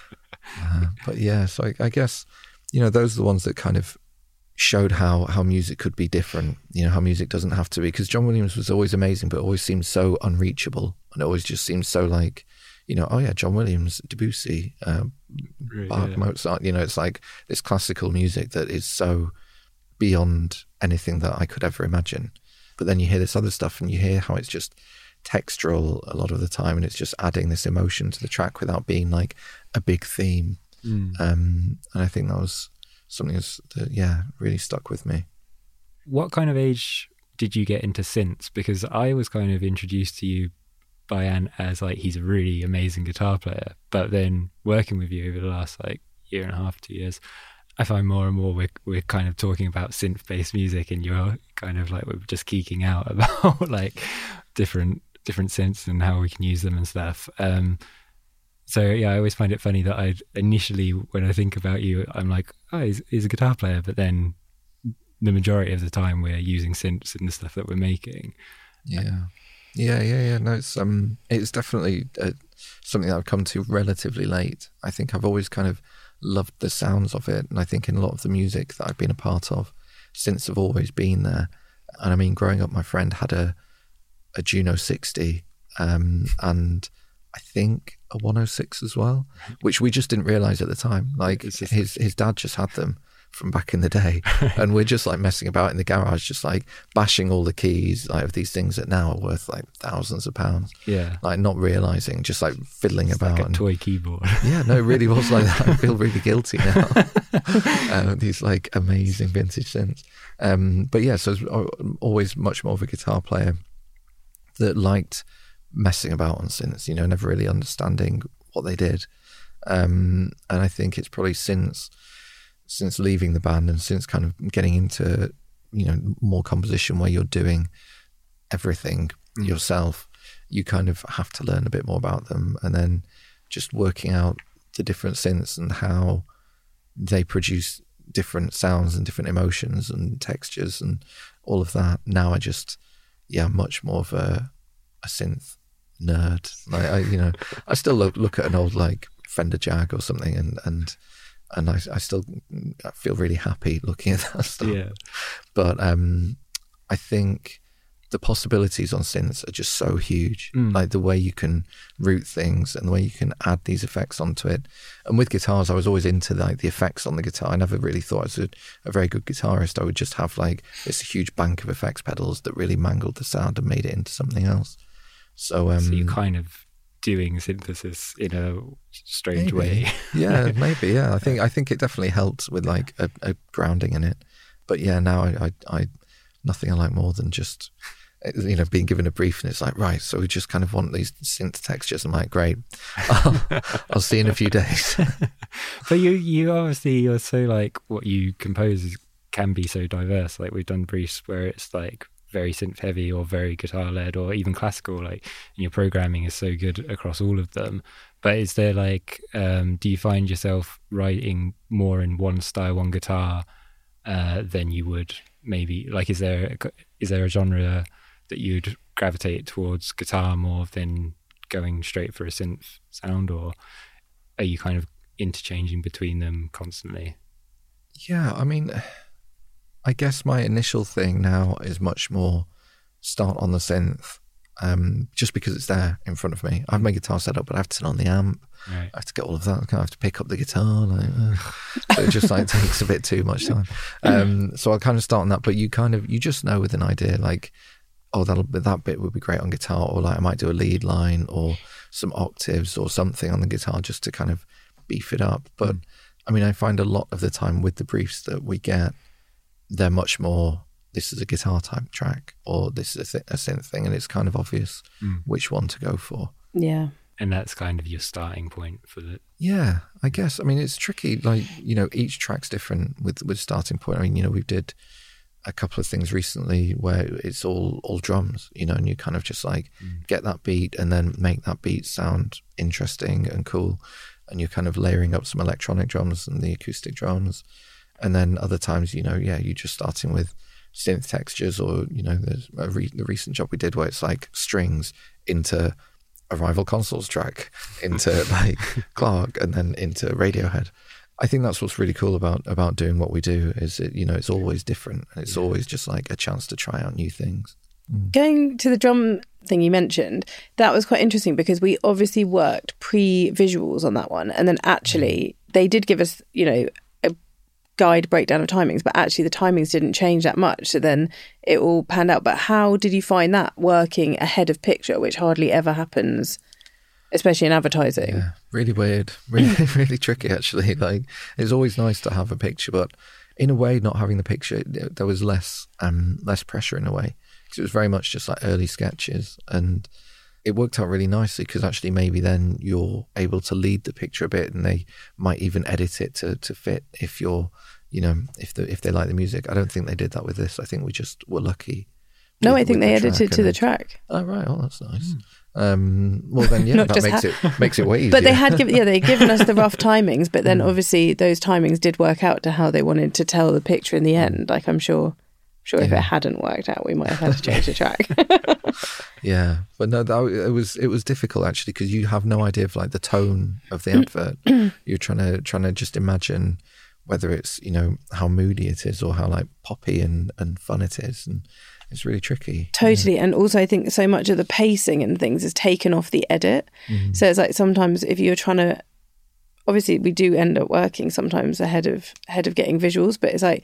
C: Uh, but yeah, so I, I guess you know those are the ones that kind of showed how how music could be different. You know how music doesn't have to be because John Williams was always amazing, but always seemed so unreachable, and always just seemed so like you know oh yeah John Williams, Debussy, uh, Bach,
A: yeah.
C: Mozart. You know it's like this classical music that is so beyond anything that I could ever imagine. But then you hear this other stuff, and you hear how it's just textural a lot of the time, and it's just adding this emotion to the track without being like a big theme.
A: Mm.
C: Um, and I think that was something that, yeah, really stuck with me.
A: What kind of age did you get into synths? Because I was kind of introduced to you by Ant as like he's a really amazing guitar player, but then working with you over the last like year and a half, two years, I find more and more we're we're kind of talking about synth based music, and you're kind of like we're just geeking out about like different different synths and how we can use them and stuff. Um, so yeah, I always find it funny that I initially when I think about you, I'm like, oh, he's, he's a guitar player, but then the majority of the time we're using synths in the stuff that we're making.
C: Yeah. Yeah, yeah, yeah. No, it's um, it's definitely uh, something that I've come to relatively late. I think I've always kind of loved the sounds of it, and I think in a lot of the music that I've been a part of since have always been there. And I mean, growing up, my friend had a a Juno 60, um, and I think a 106 as well, which we just didn't realize at the time. Like
A: just-
C: his his dad just had them from back in the day, and we're just like messing about in the garage, just like bashing all the keys like of these things that now are worth like thousands of pounds.
A: Yeah.
C: Like not realizing, just like fiddling
A: It's
C: about.
A: like a
C: and-
A: toy keyboard.
C: yeah, no, it really was like that. I feel really guilty now. uh, these like amazing vintage synths. Um, but yeah, so was always much more of a guitar player that liked messing about on synths, you know, never really understanding what they did. Um, and I think it's probably since since leaving the band and since kind of getting into you know more composition where you're doing everything
A: Mm.
C: yourself, you kind of have to learn a bit more about them, and then just working out the different synths and how they produce different sounds and different emotions and textures and all of that. Now I just, yeah, much more of a a synth nerd. Like I, you know, I still look look at an old like Fender Jag or something, and and and I, I still I feel really happy looking at that stuff.
A: yeah.
C: But um, I think the possibilities on synths are just so huge.
A: Mm.
C: Like the way you can route things and the way you can add these effects onto it. And with guitars, I was always into like the effects on the guitar. I never really thought I was a, a very good guitarist. I would just have like this huge bank of effects pedals that really mangled the sound and made it into something else. So, um,
A: so you're kind of doing synthesis in a strange
C: Maybe.
A: way.
C: yeah, maybe. Yeah, I think I think it definitely helped with like a, a grounding in it. But yeah, now I, I, I nothing I like more than just you know being given a brief and it's like right, so we just kind of want these synth textures. I'm like, great, I'll, I'll see you in a few days.
A: but you, you obviously you're so like what you compose is, can be so diverse. Like we've done briefs where it's like very synth heavy or very guitar led or even classical. Like your programming is so good across all of them. But is there like, um, do you find yourself writing more in one style, one guitar, uh, than you would maybe? Like, is there is there a genre that you'd gravitate towards guitar more than going straight for a synth sound, or are you kind of interchanging between them constantly?
C: Yeah, I mean, I guess my initial thing now is much more start on the synth, um, just because it's there in front of me. I have my guitar set up, but I have to turn on the amp.
A: Right.
C: I have to get all of that. I kind of have to pick up the guitar. Like, so it just like takes a bit too much time. Um, so I'll kind of start on that. But you kind of you just know with an idea like, oh, that'll that bit would be great on guitar, or like I might do a lead line or some octaves or something on the guitar just to kind of beef it up. But I mean, I find a lot of the time with the briefs that we get, they're much more. This is a guitar type track, or this is a, th- a synth thing, and it's kind of obvious
A: Mm.
C: which one to go for.
B: Yeah.
A: And that's kind of your starting point for the.
C: Yeah, I guess. I mean, it's tricky. Like you know, each track's different with with starting point. I mean, you know, we did a couple of things recently where it's all all drums. You know, and you kind of just like get that beat and then make that beat sound interesting and cool. And you're kind of layering up some electronic drums and the acoustic drums. And then other times, you know, yeah, you're just starting with synth textures, or you know, there's a re- the recent job we did where it's like strings into a rival consoles track into like Clark and then into Radiohead. I think that's what's really cool about about doing what we do is it you know it's always different and it's always just like a chance to try out new things. Mm.
B: Going to the drum thing you mentioned, that was quite interesting because we obviously worked pre visuals on that one. And then actually, mm. they did give us, you know, a guide breakdown of timings, but actually the timings didn't change that much. So then it all panned out. But how did you find that working ahead of picture, which hardly ever happens, especially in advertising?
C: Yeah, really weird, really really tricky actually. Like it's always nice to have a picture, but in a way, not having the picture, there was less um less pressure in a way because it was very much just like early sketches and. It worked out really nicely because actually maybe then you're able to lead the picture a bit, and they might even edit it to, to fit if you're, you know, if the if they like the music. I don't think they did that with this. I think we just were lucky.
B: No,
C: with-
B: I think they
C: the
B: edited
C: track
B: to the
C: then-
B: track.
C: Oh right, oh that's nice. Um, well then, yeah, that
B: just
C: makes it makes it way easier.
B: But they had given, yeah, they'd given us the rough timings, but
C: Mm.
B: then obviously those timings did work out to how they wanted to tell the picture in the end. Like I'm sure, Sure, if
C: Yeah.
B: it hadn't worked out, we might have had to change the track.
C: Yeah, but no, that, it was it was difficult actually because you have no idea of like the tone of the advert. You're trying to trying to just imagine whether it's you know how moody it is or how like poppy and and fun it is, and it's really tricky.
B: Totally. And also, I think so much of the pacing and things is taken off the edit. Mm-hmm. So it's like sometimes if you're trying to, obviously, we do end up working sometimes ahead of ahead of getting visuals, but it's like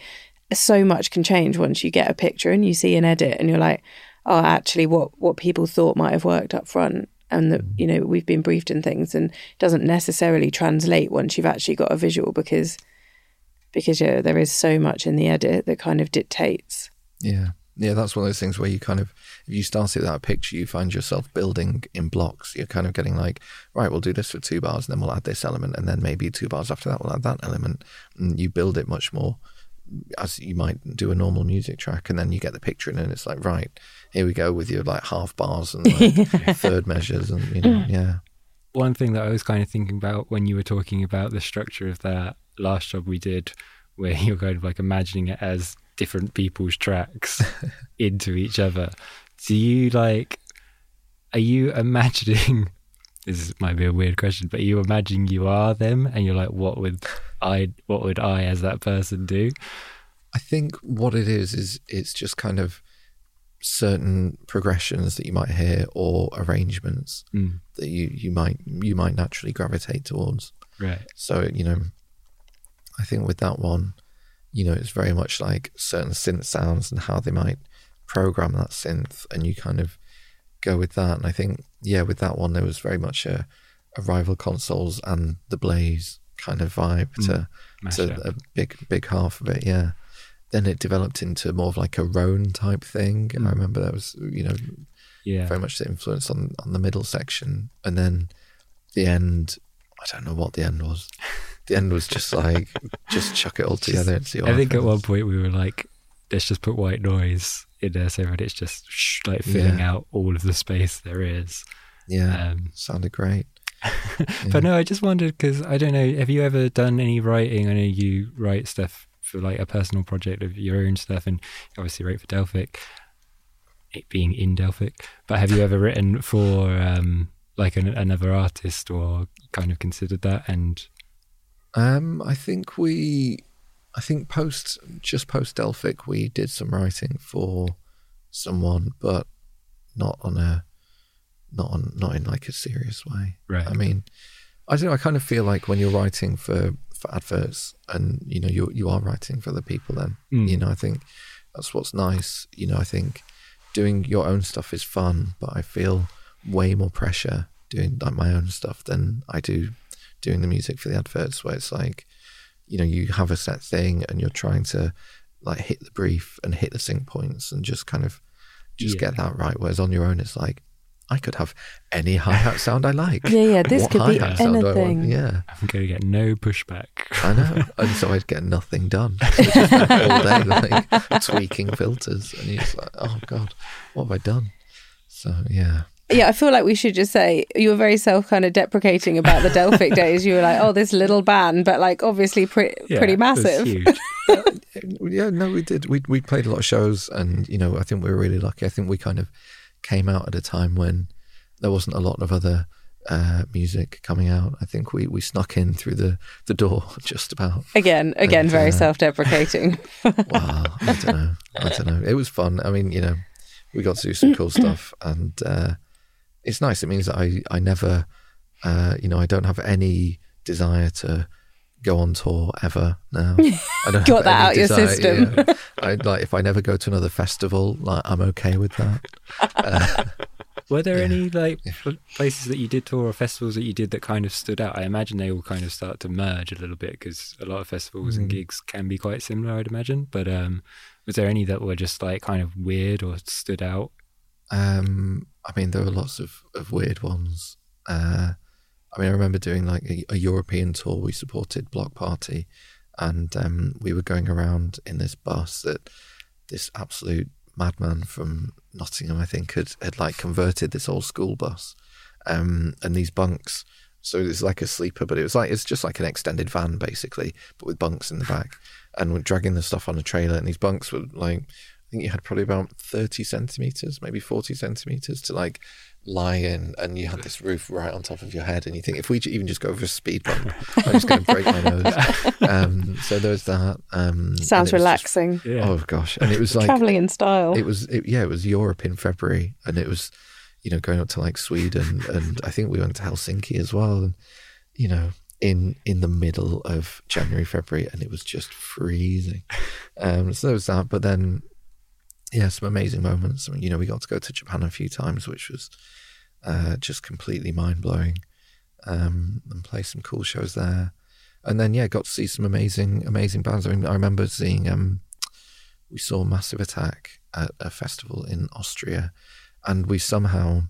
B: so much can change once you get a picture and you see an edit and you're like, oh, actually, what what people thought might have worked up front. And that mm. you know we've been briefed in things, and doesn't necessarily translate once you've actually got a visual because because yeah, there is so much in the edit that kind of dictates
C: Yeah, yeah, that's one of those things where you kind of if you start it with that picture, you find yourself building in blocks. You're kind of getting like, right, we'll do this for two bars, and then we'll add this element, and then maybe two bars after that, we'll add that element. And you build it much more as you might do a normal music track, and then you get the picture, in, and it's like, right, here we go with your like half bars and like third measures, and you know, mm. yeah,
A: One thing that I was kind of thinking about when you were talking about the structure of that last job we did, where you're kind of like imagining it as different people's tracks into each other. Do you like, are you imagining, this might be a weird question, but are you imagining you are them and you're like, what would I, what would I as that person do?
C: I think what it is is it's just kind of certain progressions that you might hear or arrangements
A: Mm,
C: that you you might you might naturally gravitate towards.
A: right.
C: So you know, I think with that one, you know, it's very much like certain synth sounds and how they might program that synth, and you kind of go with that. And I think yeah, with that one, there was very much a, a rival consoles and the Blaze kind of vibe to
A: Mash
C: to
A: up.
C: a big big half of it. Yeah. Then it developed into more of like a Rone type thing. I remember that was, you know,
A: Yeah.
C: very much the influence on on the middle section, and then the end. I don't know what the end was. The end was just like just chuck it all together and see. What
A: I think at one point we were like, let's just put white noise in there so that it's just sh- like filling
C: Yeah.
A: out all of the space there is.
C: yeah,
A: Um,
C: sounded great.
A: But no, I just wondered because I don't know. Have you ever done any writing? I know you write stuff for like a personal project of your own stuff, and obviously write for Delphic, it being in Delphic. But have you ever written for um, like an, another artist or kind of considered that? And
C: Um, I think we, I think post just post Delphic, we did some writing for someone, but not on a, not on not in like a serious way.
A: right,
C: I mean, I don't know. I kind of feel like when you're writing for for adverts, and you know, you you are writing for the people. Then
A: Mm.
C: you know, I think that's what's nice. You know, I think doing your own stuff is fun, but I feel way more pressure doing like my own stuff than I do doing the music for the adverts, where it's like, you know, you have a set thing and you're trying to like hit the brief and hit the sync points and just kind of just
A: Yeah.
C: get that right. Whereas on your own, it's like. I could have any hi hat sound I like.
B: Yeah, yeah, this
C: What
B: could be
C: hi-hat sound do I
B: anything.
C: Yeah,
A: I'm going to get no pushback.
C: I know. and so I'd get nothing done. So all day like tweaking filters, and you're like, oh god, what have I done? So yeah,
B: Yeah, I feel like we should just say you were very self kind of deprecating about the Delphic days. You were like, oh, this little band, but like obviously pre-
A: Yeah,
B: pretty
A: it was
B: massive.
A: huge.
C: yeah. No, we did. We we played a lot of shows, and you know, I think we were really lucky. I think we kind of came out at a time when there wasn't a lot of other uh, music coming out. I think we we snuck in through the the door just about.
B: Again, again,
C: And,
B: very
C: uh,
B: self deprecating.
C: Wow, I don't know. I don't know. It was fun. I mean, you know, we got to do some cool stuff, and uh, it's nice. It means that I I never, uh, you know, I don't have any desire to go on tour ever now. I don't
B: Got that
C: any
B: out your system.
C: yeah. I like if I never go to another festival, like I'm okay with that. Uh,
A: Were there
C: Yeah.
A: any like pl- places that you did tour or festivals that you did that kind of stood out? I imagine they all kind of start to merge a little bit because a lot of festivals and
C: Mm.
A: gigs can be quite similar, I'd imagine. But um, was there any that were just like kind of weird or stood out?
C: Um, I mean, there were lots of, of weird ones. Uh, I mean, I remember doing like a, a European tour. We supported Bloc Party, and um, we were going around in this bus that this absolute madman from Nottingham, I think, had, had like converted this old school bus. Um, and these bunks, so it was like a sleeper, but it was like it's just like an extended van basically, but with bunks in the back. And we're dragging the stuff on a trailer, and these bunks were like, I think you had probably about 30 centimeters, maybe 40 centimeters to like lie in, and you had this roof right on top of your head. And you think, if we even just go over a speed bump, I'm just going to break my nose. Um, so there's that. Um,
B: Sounds relaxing.
C: Just, yeah. Oh gosh, and it was like
B: traveling in style.
C: It was, it, yeah, it was Europe in February, and it was, you know, going up to like Sweden, and I think we went to Helsinki as well, and you know, in in the middle of January, February, and it was just freezing. Um, so there was that, but then yeah, some amazing moments. I mean, you know, we got to go to Japan a few times, which was uh, just completely mind blowing, um, and play some cool shows there. And then yeah, got to see some amazing amazing bands. I mean, I remember seeing um, we saw Massive Attack at a festival in Austria, and we somehow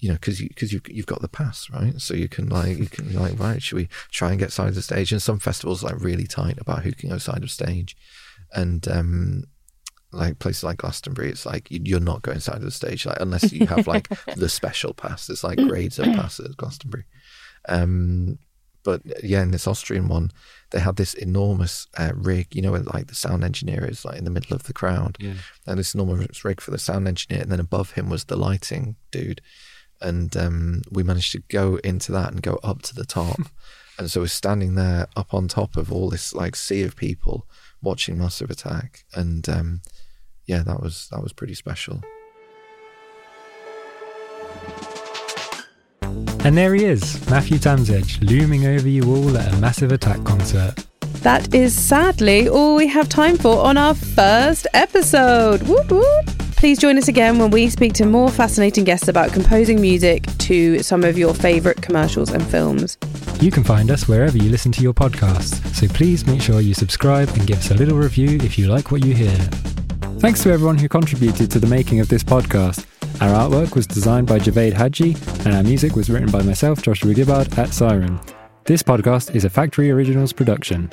C: you know, because you because you you've got the pass, right? So you can like you can like right, should we try and get side of the stage? And some festivals like really tight about who can go side of stage, and um, like places like Glastonbury, it's like you're not going side of the stage, like unless you have like the special pass. There's like grades of passes at Glastonbury. Um, but yeah, in this Austrian one, they had this enormous uh, rig, you know, where, like the sound engineer is like in the middle of the crowd,
A: yeah.
C: and this enormous rig for the sound engineer, and then above him was the lighting dude and um, we managed to go into that and go up to the top. and so we're standing there up on top of all this like sea of people watching Massive Attack, and um, yeah, that was that was pretty special.
A: And there he is, Matthew Tamsedge, looming over you all at a Massive Attack concert.
B: That is sadly all we have time for on our first episode. Whoop, whoop. Please join us again when we speak to more fascinating guests about composing music to some of your favourite commercials and films.
A: You can find us wherever you listen to your podcasts, so please make sure you subscribe and give us a little review if you like what you hear. Thanks to everyone who contributed to the making of this podcast. Our artwork was designed by Javed Hadji, and our music was written by myself, Joshua Gibbard, at Siren. This podcast is a Factory Originals production.